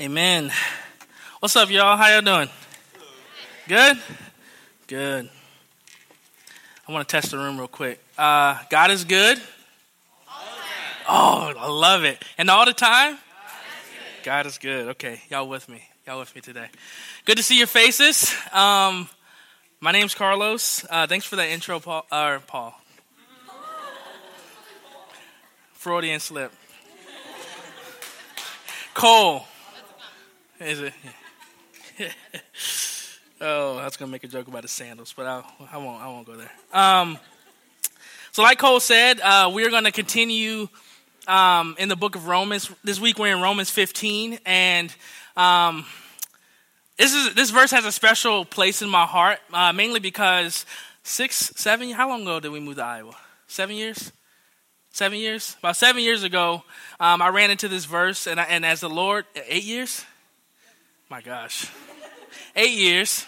Amen. What's up, y'all? How y'all doing? Good? Good. I want to test the room real quick. Uh, God is good? Oh, I love it. And all the time? God is good. Okay, y'all with me. Y'all with me today. Good to see your faces. Um, my name's Carlos. Uh, thanks for that intro, Paul. Uh, Paul. Freudian slip. Cole. Is it? oh, I was gonna make a joke about the sandals, but I, I won't. I won't go there. Um, so, like Cole said, uh, we're going to continue um, in the book of Romans. This week we're in Romans 15, and um, this is this verse has a special place in my heart, uh, mainly because six, seven. How long ago did we move to Iowa? Seven years. Seven years. About seven years ago, um, I ran into this verse, and, I, and as the Lord, eight years my gosh, eight years,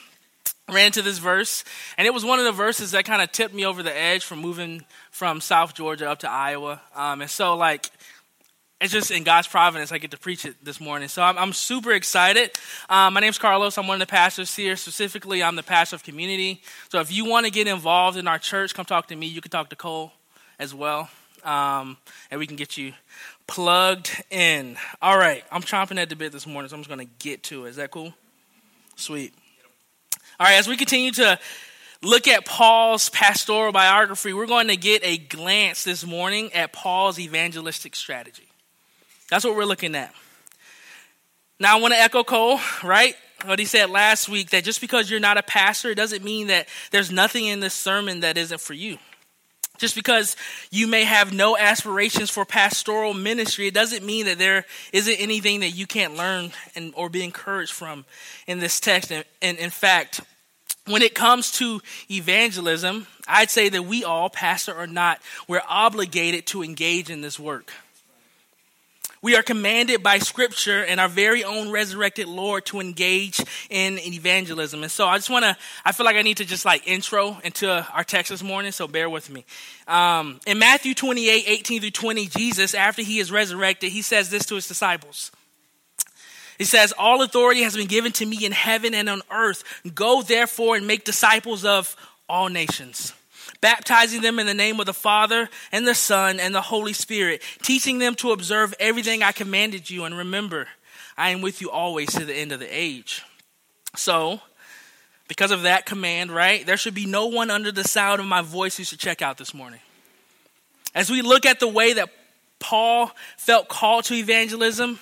ran into this verse, and it was one of the verses that kind of tipped me over the edge from moving from South Georgia up to Iowa. Um, and so, like, it's just in God's providence I get to preach it this morning. So I'm, I'm super excited. Um, my name's Carlos. I'm one of the pastors here. Specifically, I'm the pastor of community. So if you want to get involved in our church, come talk to me. You can talk to Cole as well, um, and we can get you plugged in. All right, I'm chomping at the bit this morning, so I'm just going to get to it. Is that cool? Sweet. All right, as we continue to look at Paul's pastoral biography, we're going to get a glance this morning at Paul's evangelistic strategy. That's what we're looking at. Now, I want to echo Cole, right? What he said last week that just because you're not a pastor, doesn't mean that there's nothing in this sermon that isn't for you. Just because you may have no aspirations for pastoral ministry, it doesn't mean that there isn't anything that you can't learn and, or be encouraged from in this text. And, and in fact, when it comes to evangelism, I'd say that we all, pastor or not, we're obligated to engage in this work. We are commanded by Scripture and our very own resurrected Lord to engage in evangelism. And so I just want to, I feel like I need to just like intro into our text this morning, so bear with me. Um, in Matthew 28 18 through 20, Jesus, after he is resurrected, he says this to his disciples. He says, All authority has been given to me in heaven and on earth. Go therefore and make disciples of all nations baptizing them in the name of the Father and the Son and the Holy Spirit, teaching them to observe everything I commanded you. And remember, I am with you always to the end of the age. So, because of that command, right, there should be no one under the sound of my voice who should check out this morning. As we look at the way that Paul felt called to evangelism,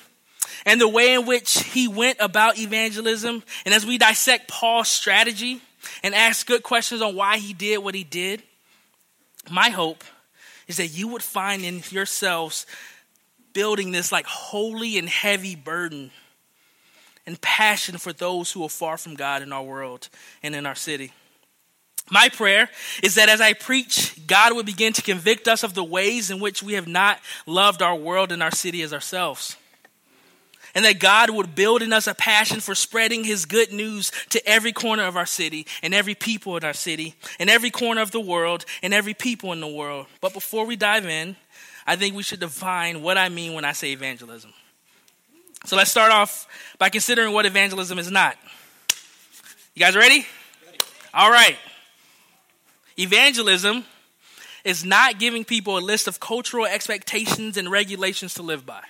and the way in which he went about evangelism, and as we dissect Paul's strategy and ask good questions on why he did what he did, my hope is that you would find in yourselves building this like holy and heavy burden and passion for those who are far from God in our world and in our city. My prayer is that as I preach, God would begin to convict us of the ways in which we have not loved our world and our city as ourselves and that God would build in us a passion for spreading his good news to every corner of our city and every people in our city and every corner of the world and every people in the world. But before we dive in, I think we should define what I mean when I say evangelism. So let's start off by considering what evangelism is not. You guys ready? All right. Evangelism is not giving people a list of cultural expectations and regulations to live by.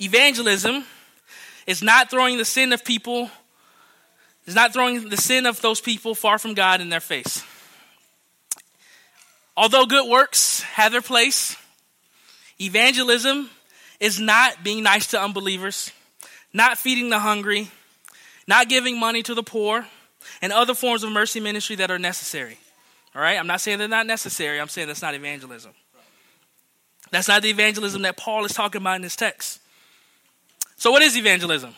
Evangelism is not throwing the sin of people, is not throwing the sin of those people far from God in their face. Although good works have their place, evangelism is not being nice to unbelievers, not feeding the hungry, not giving money to the poor, and other forms of mercy ministry that are necessary. All right? I'm not saying they're not necessary, I'm saying that's not evangelism. That's not the evangelism that Paul is talking about in this text. So, what is evangelism?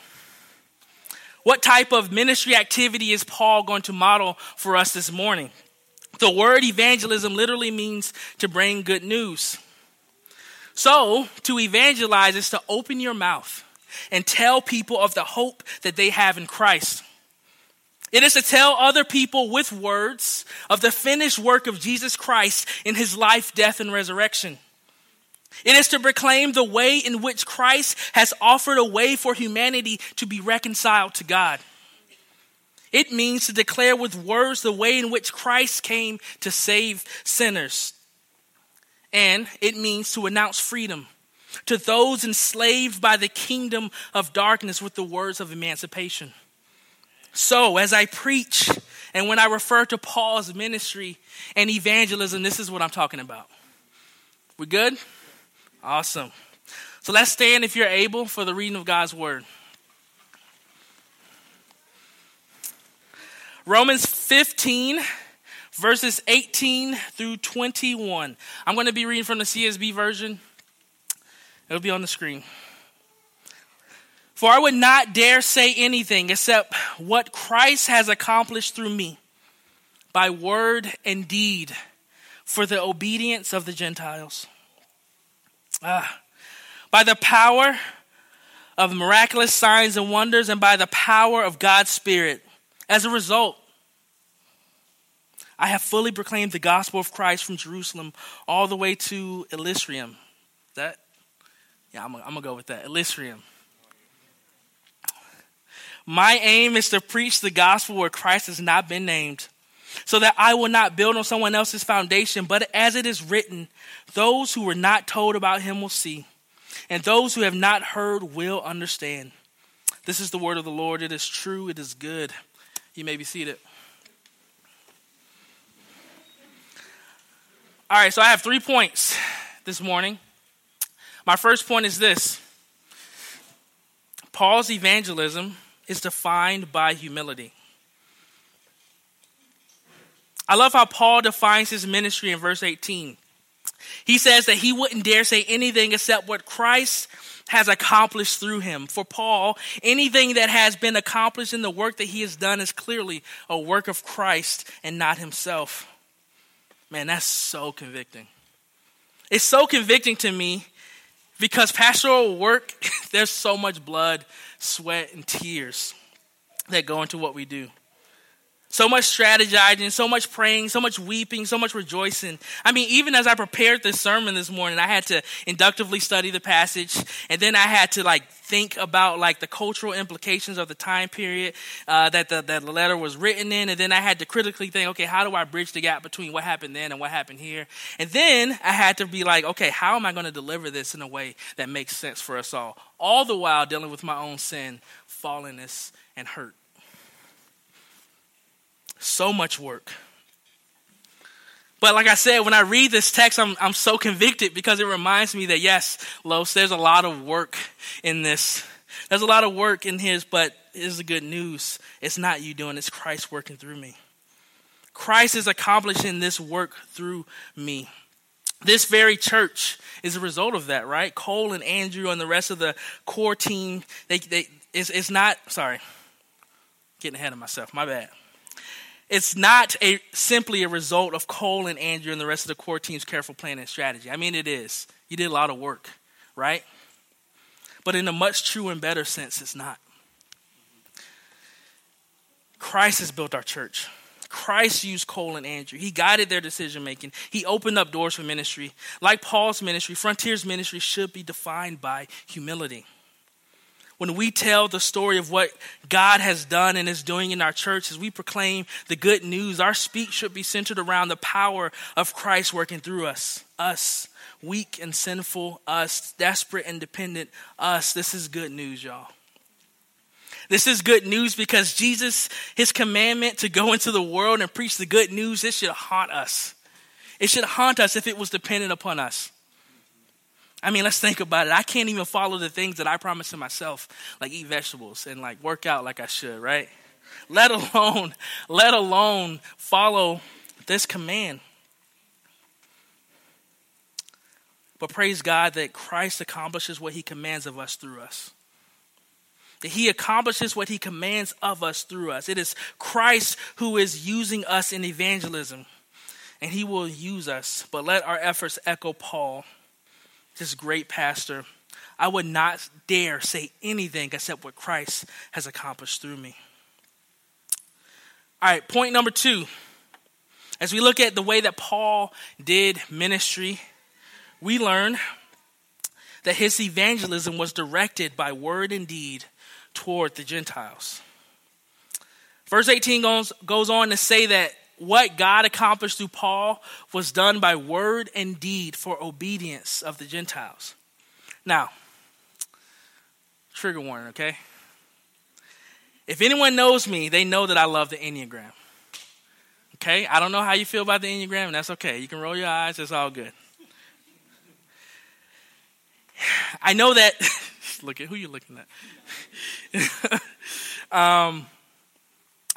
What type of ministry activity is Paul going to model for us this morning? The word evangelism literally means to bring good news. So, to evangelize is to open your mouth and tell people of the hope that they have in Christ. It is to tell other people with words of the finished work of Jesus Christ in his life, death, and resurrection. It is to proclaim the way in which Christ has offered a way for humanity to be reconciled to God. It means to declare with words the way in which Christ came to save sinners. And it means to announce freedom to those enslaved by the kingdom of darkness with the words of emancipation. So, as I preach and when I refer to Paul's ministry and evangelism, this is what I'm talking about. We good? Awesome. So let's stand if you're able for the reading of God's word. Romans 15, verses 18 through 21. I'm going to be reading from the CSB version. It'll be on the screen. For I would not dare say anything except what Christ has accomplished through me by word and deed for the obedience of the Gentiles. Ah, by the power of miraculous signs and wonders and by the power of God's Spirit. As a result, I have fully proclaimed the gospel of Christ from Jerusalem all the way to Elysium. That yeah, I'm, I'm to go with that. Elysium. My aim is to preach the gospel where Christ has not been named, so that I will not build on someone else's foundation, but as it is written, those who were not told about him will see, and those who have not heard will understand. This is the word of the Lord. It is true, it is good. You may be seated. All right, so I have three points this morning. My first point is this Paul's evangelism is defined by humility. I love how Paul defines his ministry in verse 18. He says that he wouldn't dare say anything except what Christ has accomplished through him. For Paul, anything that has been accomplished in the work that he has done is clearly a work of Christ and not himself. Man, that's so convicting. It's so convicting to me because pastoral work, there's so much blood, sweat, and tears that go into what we do. So much strategizing, so much praying, so much weeping, so much rejoicing. I mean, even as I prepared this sermon this morning, I had to inductively study the passage, and then I had to like think about like the cultural implications of the time period uh, that the, that the letter was written in, and then I had to critically think, okay, how do I bridge the gap between what happened then and what happened here? And then I had to be like, okay, how am I going to deliver this in a way that makes sense for us all? All the while dealing with my own sin, fallenness, and hurt. So much work. But like I said, when I read this text, I'm, I'm so convicted because it reminds me that, yes, Los, there's a lot of work in this. There's a lot of work in his, but here's the good news. It's not you doing, it's Christ working through me. Christ is accomplishing this work through me. This very church is a result of that, right? Cole and Andrew and the rest of the core team, they, they, it's, it's not, sorry, getting ahead of myself, my bad. It's not a simply a result of Cole and Andrew and the rest of the core team's careful planning and strategy. I mean, it is. You did a lot of work, right? But in a much true and better sense, it's not. Christ has built our church. Christ used Cole and Andrew. He guided their decision making. He opened up doors for ministry. Like Paul's ministry, Frontier's ministry should be defined by humility when we tell the story of what God has done and is doing in our church, as we proclaim the good news, our speech should be centered around the power of Christ working through us. Us, weak and sinful, us, desperate and dependent, us. This is good news, y'all. This is good news because Jesus, his commandment to go into the world and preach the good news, it should haunt us. It should haunt us if it was dependent upon us. I mean, let's think about it. I can't even follow the things that I promise to myself, like eat vegetables and like work out like I should, right? Let alone, let alone follow this command. But praise God that Christ accomplishes what he commands of us through us. That he accomplishes what he commands of us through us. It is Christ who is using us in evangelism, and he will use us. But let our efforts echo Paul this great pastor, I would not dare say anything except what Christ has accomplished through me. All right, point number two. As we look at the way that Paul did ministry, we learn that his evangelism was directed by word and deed toward the Gentiles. Verse 18 goes, goes on to say that what God accomplished through Paul was done by word and deed for obedience of the Gentiles. Now, trigger warning, okay? If anyone knows me, they know that I love the Enneagram. Okay? I don't know how you feel about the Enneagram, and that's okay. You can roll your eyes, it's all good. I know that look at who you're looking at. um,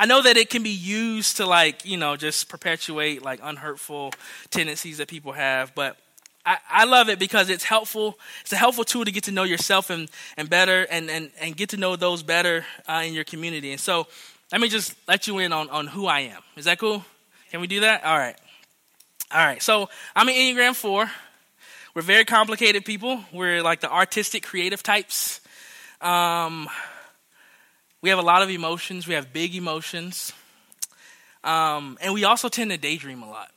I know that it can be used to like, you know, just perpetuate like unhurtful tendencies that people have, but I, I love it because it's helpful. It's a helpful tool to get to know yourself and, and better and, and, and get to know those better uh, in your community. And so let me just let you in on, on who I am. Is that cool? Can we do that? All right. All right. So I'm an Enneagram 4. We're very complicated people. We're like the artistic, creative types. Um, we have a lot of emotions. We have big emotions. Um, and we also tend to daydream a lot.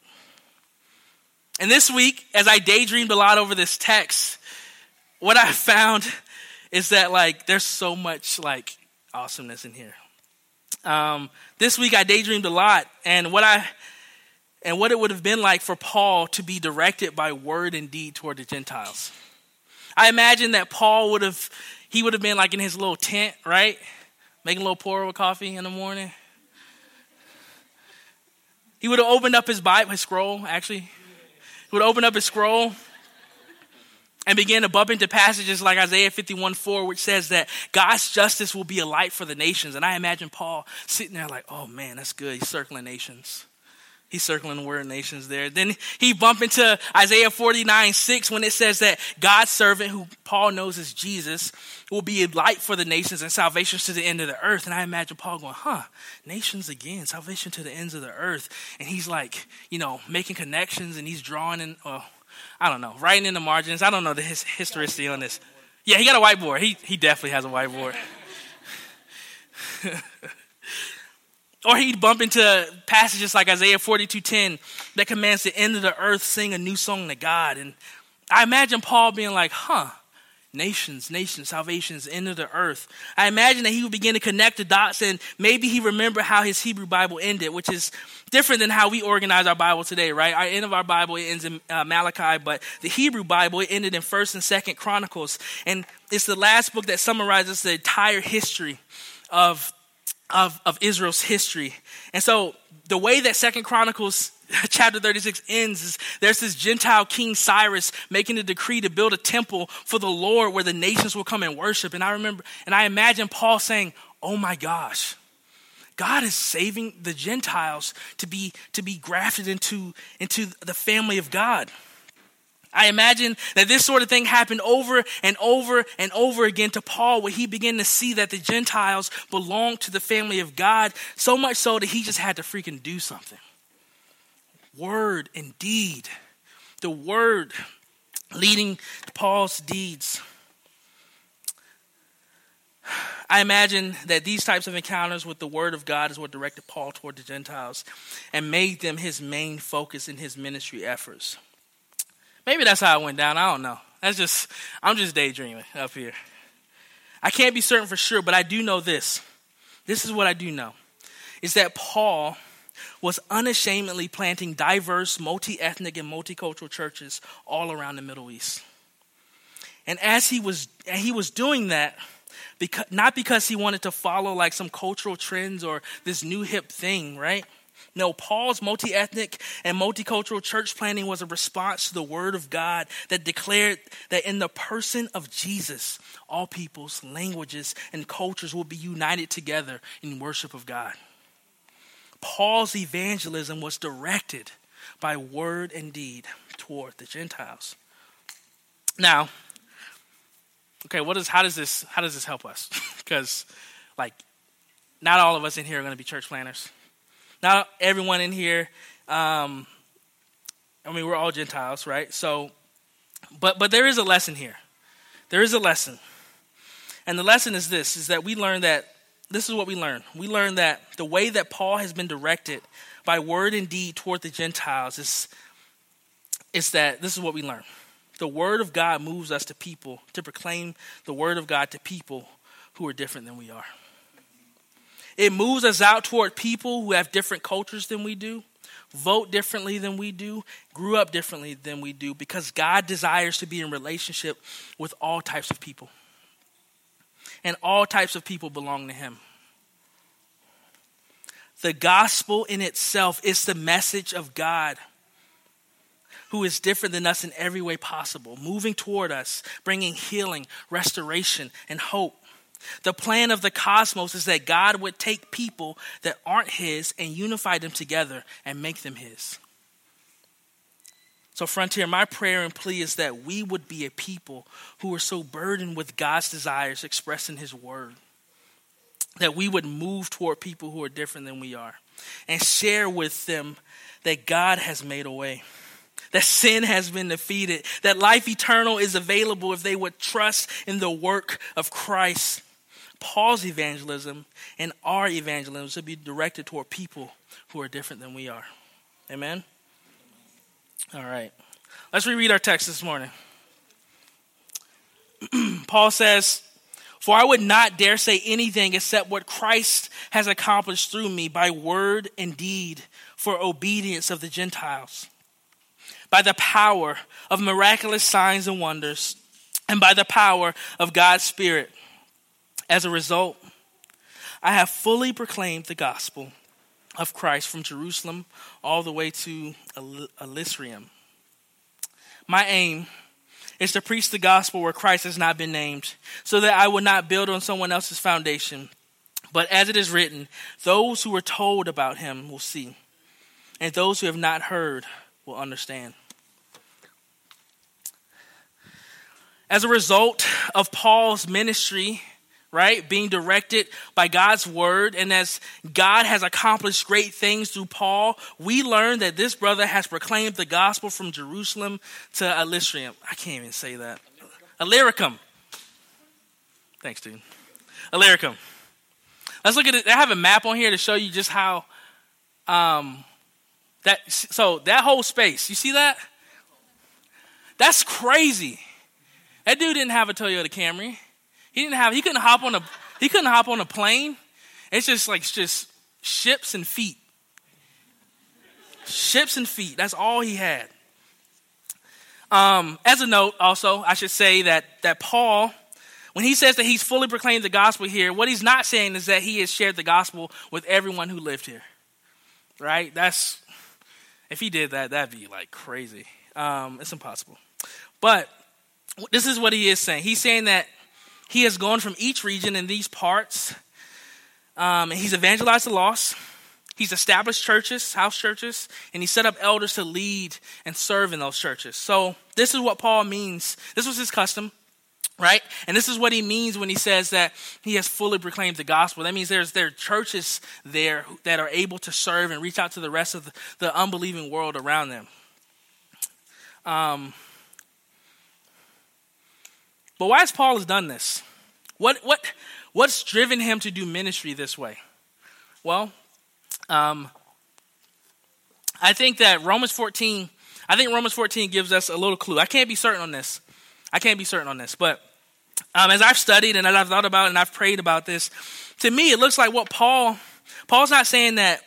And this week, as I daydreamed a lot over this text, what I found is that like there's so much like awesomeness in here. Um, this week I daydreamed a lot, and what I and what it would have been like for Paul to be directed by word and deed toward the Gentiles. I imagine that Paul would have he would have been like in his little tent, right? Making a little pour of coffee in the morning. He would have opened up his Bible, his scroll, actually. He would open up his scroll and begin to bump into passages like Isaiah 51 4, which says that God's justice will be a light for the nations. And I imagine Paul sitting there like, oh man, that's good. He's circling nations. He's circling the word nations there. Then he bump into Isaiah 49 6 when it says that God's servant, who Paul knows is Jesus, will be a light for the nations and salvation to the end of the earth. And I imagine Paul going, huh, nations again, salvation to the ends of the earth. And he's like, you know, making connections and he's drawing in, uh, I don't know, writing in the margins. I don't know the his, historicity on this. Yeah, he got a whiteboard. He, he definitely has a whiteboard. Or he'd bump into passages like Isaiah 42:10 that commands the end of the earth sing a new song to God. And I imagine Paul being like, huh, nations, nations, salvations, end of the earth. I imagine that he would begin to connect the dots and maybe he remember how his Hebrew Bible ended, which is different than how we organize our Bible today, right? Our end of our Bible it ends in uh, Malachi, but the Hebrew Bible it ended in 1st and 2nd Chronicles. And it's the last book that summarizes the entire history of of, of Israel's history. And so the way that Second Chronicles chapter 36 ends is there's this Gentile King Cyrus making a decree to build a temple for the Lord where the nations will come and worship. And I remember, and I imagine Paul saying, Oh my gosh, God is saving the Gentiles to be, to be grafted into, into the family of God. I imagine that this sort of thing happened over and over and over again to Paul, where he began to see that the Gentiles belonged to the family of God, so much so that he just had to freaking do something. Word and deed. The word leading Paul's deeds. I imagine that these types of encounters with the Word of God is what directed Paul toward the Gentiles and made them his main focus in his ministry efforts. Maybe that's how it went down. I don't know. That's just, I'm just daydreaming up here. I can't be certain for sure, but I do know this. This is what I do know is that Paul was unashamedly planting diverse, multi ethnic, and multicultural churches all around the Middle East. And as he was, he was doing that, because, not because he wanted to follow like some cultural trends or this new hip thing, right? No, Paul's multi ethnic and multicultural church planting was a response to the word of God that declared that in the person of Jesus, all peoples, languages, and cultures will be united together in worship of God. Paul's evangelism was directed by word and deed toward the Gentiles. Now, okay, what is how does this how does this help us? because like not all of us in here are going to be church planters. Not everyone in here. Um, I mean, we're all Gentiles, right? So, but but there is a lesson here. There is a lesson, and the lesson is this: is that we learn that this is what we learn. We learn that the way that Paul has been directed by word and deed toward the Gentiles is is that this is what we learn. the word of God moves us to people, to proclaim the word of God to people who are different than we are. It moves us out toward people who have different cultures than we do, vote differently than we do, grew up differently than we do, because God desires to be in relationship with all types of people. And all types of people belong to Him. The gospel in itself is the message of God who is different than us in every way possible, moving toward us, bringing healing, restoration, and hope. The plan of the cosmos is that God would take people that aren't His and unify them together and make them His. So, Frontier, my prayer and plea is that we would be a people who are so burdened with God's desires expressed in His Word that we would move toward people who are different than we are and share with them that God has made a way, that sin has been defeated, that life eternal is available if they would trust in the work of Christ. Paul's evangelism and our evangelism should be directed toward people who are different than we are. Amen? All right. Let's reread our text this morning. Paul says, For I would not dare say anything except what Christ has accomplished through me by word and deed for obedience of the Gentiles, by the power of miraculous signs and wonders, and by the power of God's Spirit as a result, I have fully proclaimed the gospel of Christ from Jerusalem all the way to Elysium. My aim is to preach the gospel where Christ has not been named, so that I will not build on someone else's foundation. But as it is written, those who were told about him will see, and those who have not heard will understand. As a result of Paul's ministry right? Being directed by God's word. And as God has accomplished great things through Paul, we learn that this brother has proclaimed the gospel from Jerusalem to Elysium. I can't even say that. Illyricum. Thanks, dude. Illyricum. Let's look at it. I have a map on here to show you just how um, that so that whole space, you see that? That's crazy. That dude didn't have a Toyota Camry. He didn't have. He couldn't hop on a. He couldn't hop on a plane. It's just like it's just ships and feet. Ships and feet. That's all he had. Um, as a note, also, I should say that that Paul, when he says that he's fully proclaimed the gospel here, what he's not saying is that he has shared the gospel with everyone who lived here. Right? That's if he did that, that'd be like crazy. Um, it's impossible. But this is what he is saying. He's saying that he has gone from each region in these parts. Um, and he's evangelized the lost. He's established churches, house churches, and he set up elders to lead and serve in those churches. So, this is what Paul means. This was his custom, right? And this is what he means when he says that he has fully proclaimed the gospel. That means there's there are churches there that are able to serve and reach out to the rest of the, the unbelieving world around them. Um, but why has Paul has done this? What, what, what's driven him to do ministry this way? Well, um, I think that Romans 14, I think Romans 14 gives us a little clue. I can't be certain on this. I can't be certain on this. But um, as I've studied and as I've thought about and I've prayed about this, to me, it looks like what Paul, Paul's not saying that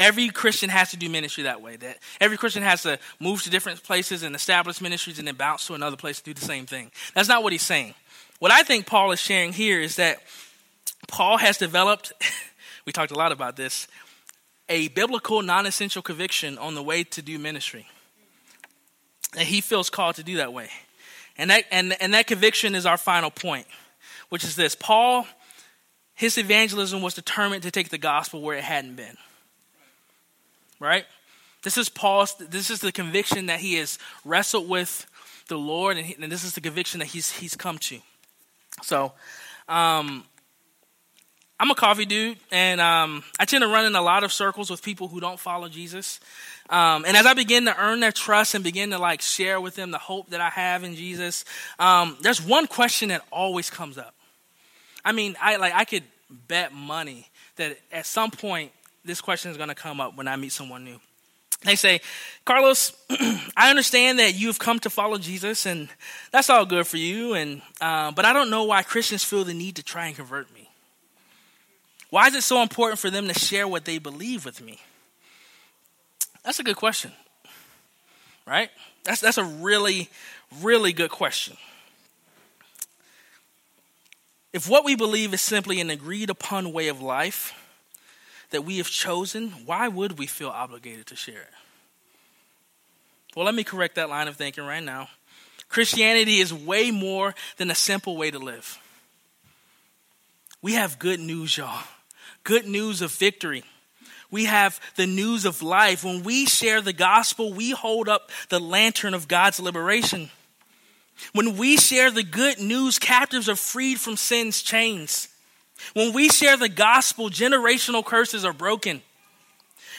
every Christian has to do ministry that way. That every Christian has to move to different places and establish ministries and then bounce to another place to do the same thing. That's not what he's saying. What I think Paul is sharing here is that Paul has developed, we talked a lot about this, a biblical non essential conviction on the way to do ministry. And he feels called to do that way. And that, and, and that conviction is our final point, which is this Paul, his evangelism was determined to take the gospel where it hadn't been right? This is Paul's, this is the conviction that he has wrestled with the Lord, and, he, and this is the conviction that he's, he's come to. So, um, I'm a coffee dude, and um, I tend to run in a lot of circles with people who don't follow Jesus. Um, and as I begin to earn their trust and begin to like share with them the hope that I have in Jesus, um, there's one question that always comes up. I mean, I like I could bet money that at some point this question is going to come up when I meet someone new. They say, Carlos, I understand that you've come to follow Jesus, and that's all good for you. And uh, but I don't know why Christians feel the need to try and convert me. Why is it so important for them to share what they believe with me? That's a good question, right? That's that's a really, really good question. If what we believe is simply an agreed upon way of life that we have chosen, why would we feel obligated to share it? Well, let me correct that line of thinking right now. Christianity is way more than a simple way to live. We have good news, y'all. Good news of victory. We have the news of life. When we share the gospel, we hold up the lantern of God's liberation. When we share the good news, captives are freed from sin's chains. When we share the gospel, generational curses are broken.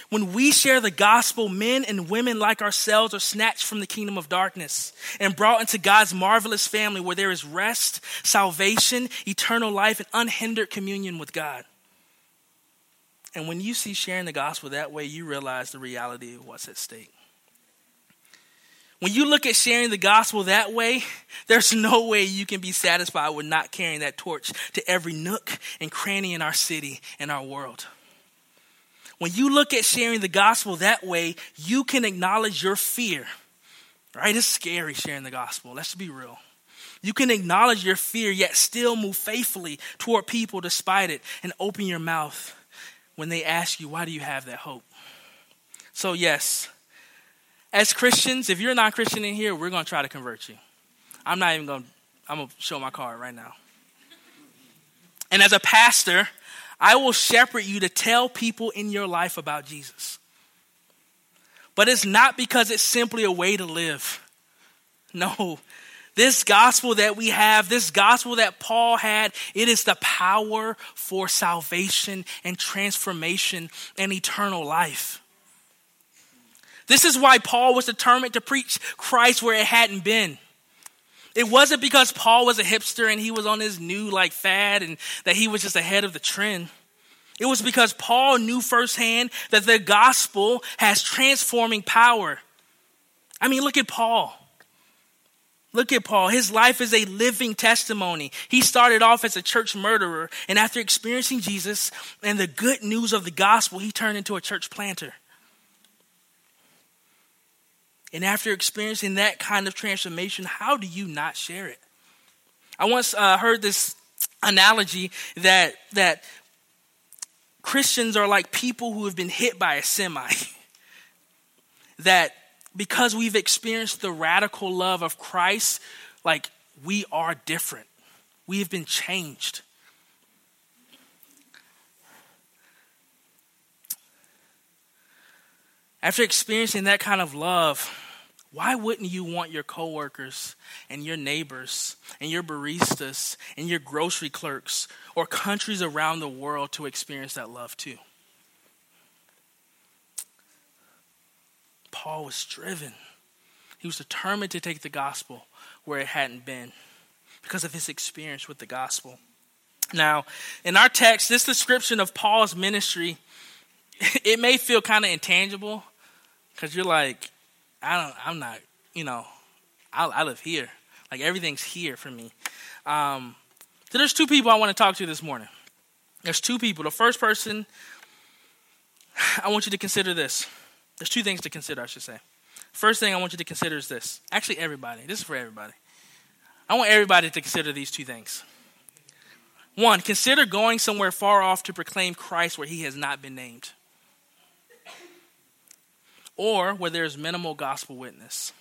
When we share the gospel, men and women like ourselves are snatched from the kingdom of darkness and brought into God's marvelous family where there is rest, salvation, eternal life, and unhindered communion with God. And when you see sharing the gospel that way, you realize the reality of what's at stake. When you look at sharing the gospel that way, there's no way you can be satisfied with not carrying that torch to every nook and cranny in our city and our world. When you look at sharing the gospel that way, you can acknowledge your fear. Right? It's scary sharing the gospel. Let's be real. You can acknowledge your fear, yet still move faithfully toward people despite it and open your mouth when they ask you, Why do you have that hope? So, yes, as Christians, if you're not Christian in here, we're going to try to convert you. I'm not even going to, I'm going to show my card right now. And as a pastor, I will shepherd you to tell people in your life about Jesus. But it's not because it's simply a way to live. No. This gospel that we have, this gospel that Paul had, it is the power for salvation and transformation and eternal life. This is why Paul was determined to preach Christ where it hadn't been. It wasn't because Paul was a hipster and he was on his new like fad and that he was just ahead of the trend. It was because Paul knew firsthand that the gospel has transforming power. I mean, look at Paul. Look at Paul. His life is a living testimony. He started off as a church murderer, and after experiencing Jesus and the good news of the gospel, he turned into a church planter. And after experiencing that kind of transformation, how do you not share it? I once uh, heard this analogy that that Christians are like people who have been hit by a semi. that because we've experienced the radical love of Christ, like we are different. We have been changed. After experiencing that kind of love, why wouldn't you want your coworkers and your neighbors and your baristas and your grocery clerks or countries around the world to experience that love too? Paul was driven. He was determined to take the gospel where it hadn't been because of his experience with the gospel. Now, in our text, this description of Paul's ministry, it may feel kind of intangible because you're like, I don't, I'm not, you know, I, I live here. Like everything's here for me. Um, so there's two people I want to talk to this morning. There's two people. The first person, I want you to consider this. There's two things to consider, I should say. First thing I want you to consider is this. Actually, everybody. This is for everybody. I want everybody to consider these two things. One, consider going somewhere far off to proclaim Christ where he has not been named or where there's minimal gospel witness.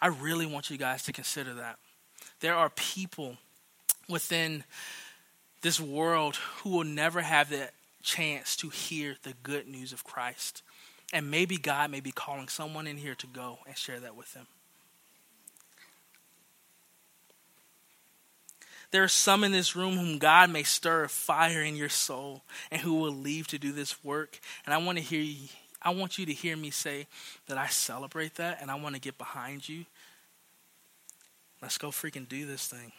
I really want you guys to consider that. There are people within this world who will never have the chance to hear the good news of Christ. And maybe God may be calling someone in here to go and share that with them. There are some in this room whom God may stir a fire in your soul and who will leave to do this work. And I want to hear you, I want you to hear me say that I celebrate that and I want to get behind you. Let's go freaking do this thing.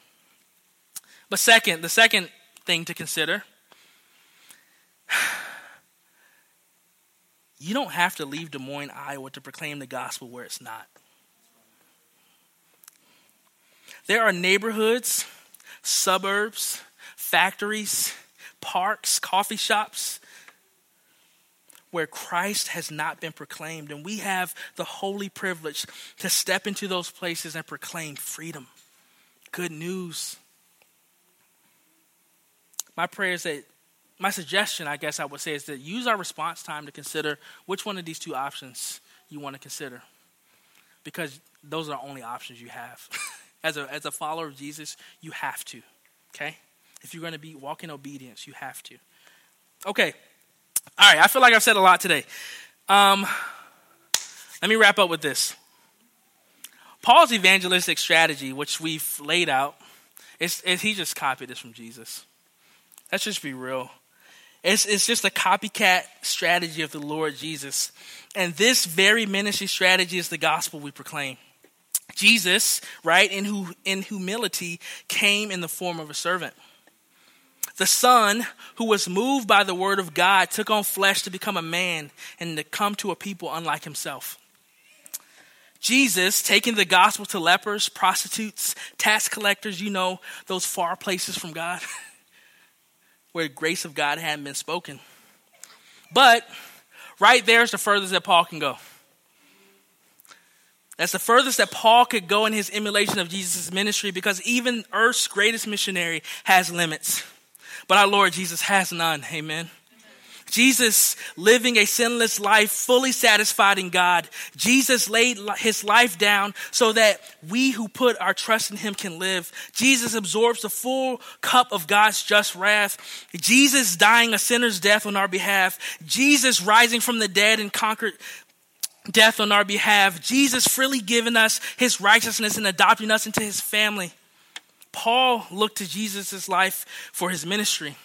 But second, the second thing to consider You don't have to leave Des Moines, Iowa to proclaim the gospel where it's not. There are neighborhoods, suburbs, factories, parks, coffee shops where Christ has not been proclaimed. And we have the holy privilege to step into those places and proclaim freedom, good news. My prayer is that, my suggestion, I guess I would say, is that use our response time to consider which one of these two options you want to consider. Because those are the only options you have. as, a, as a follower of Jesus, you have to, okay? If you're going to be walking obedience, you have to. Okay. All right, I feel like I've said a lot today. Um, let me wrap up with this. Paul's evangelistic strategy, which we've laid out, is, is he just copied this from Jesus. Let's just be real. It's, it's just a copycat strategy of the Lord Jesus. And this very ministry strategy is the gospel we proclaim. Jesus, right, in, who, in humility, came in the form of a servant. The Son, who was moved by the word of God, took on flesh to become a man and to come to a people unlike himself. Jesus, taking the gospel to lepers, prostitutes, tax collectors, you know, those far places from God, where the grace of God hadn't been spoken. But right there is the furthest that Paul can go. That's the furthest that Paul could go in his emulation of Jesus' ministry because even earth's greatest missionary has limits. But our Lord Jesus has none. Amen. Jesus living a sinless life, fully satisfied in God. Jesus laid his life down so that we who put our trust in him can live. Jesus absorbs the full cup of God's just wrath. Jesus dying a sinner's death on our behalf. Jesus rising from the dead and conquered death on our behalf. Jesus freely giving us his righteousness and adopting us into his family. Paul looked to Jesus' life for his ministry.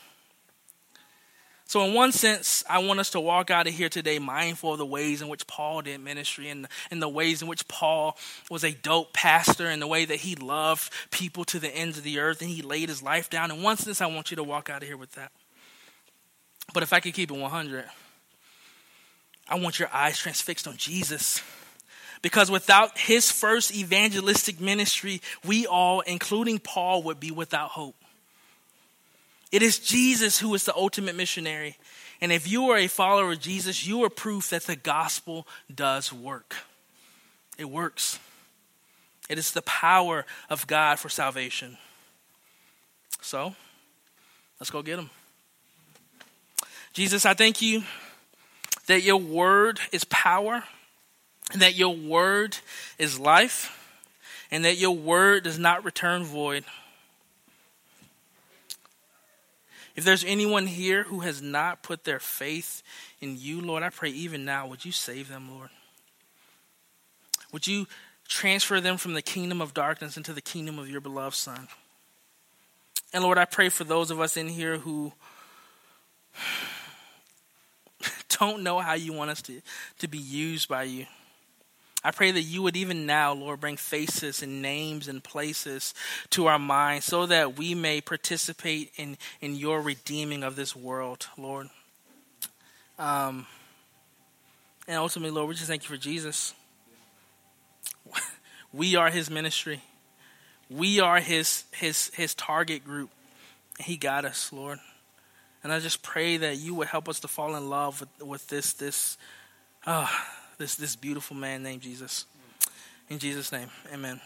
So, in one sense, I want us to walk out of here today mindful of the ways in which Paul did ministry and, and the ways in which Paul was a dope pastor and the way that he loved people to the ends of the earth and he laid his life down. In one sense, I want you to walk out of here with that. But if I could keep it 100, I want your eyes transfixed on Jesus. Because without his first evangelistic ministry, we all, including Paul, would be without hope. It is Jesus who is the ultimate missionary. And if you are a follower of Jesus, you are proof that the gospel does work. It works. It is the power of God for salvation. So, let's go get him. Jesus, I thank you that your word is power, that your word is life, and that your word does not return void. If there's anyone here who has not put their faith in you, Lord, I pray even now, would you save them, Lord? Would you transfer them from the kingdom of darkness into the kingdom of your beloved Son? And Lord, I pray for those of us in here who don't know how you want us to, to be used by you. I pray that you would even now, Lord, bring faces and names and places to our minds so that we may participate in, in your redeeming of this world, Lord. Um, and ultimately, Lord, we just thank you for Jesus. We are his ministry. We are his his his target group. He got us, Lord. And I just pray that you would help us to fall in love with, with this this uh, this this beautiful man named Jesus. In Jesus' name, Amen.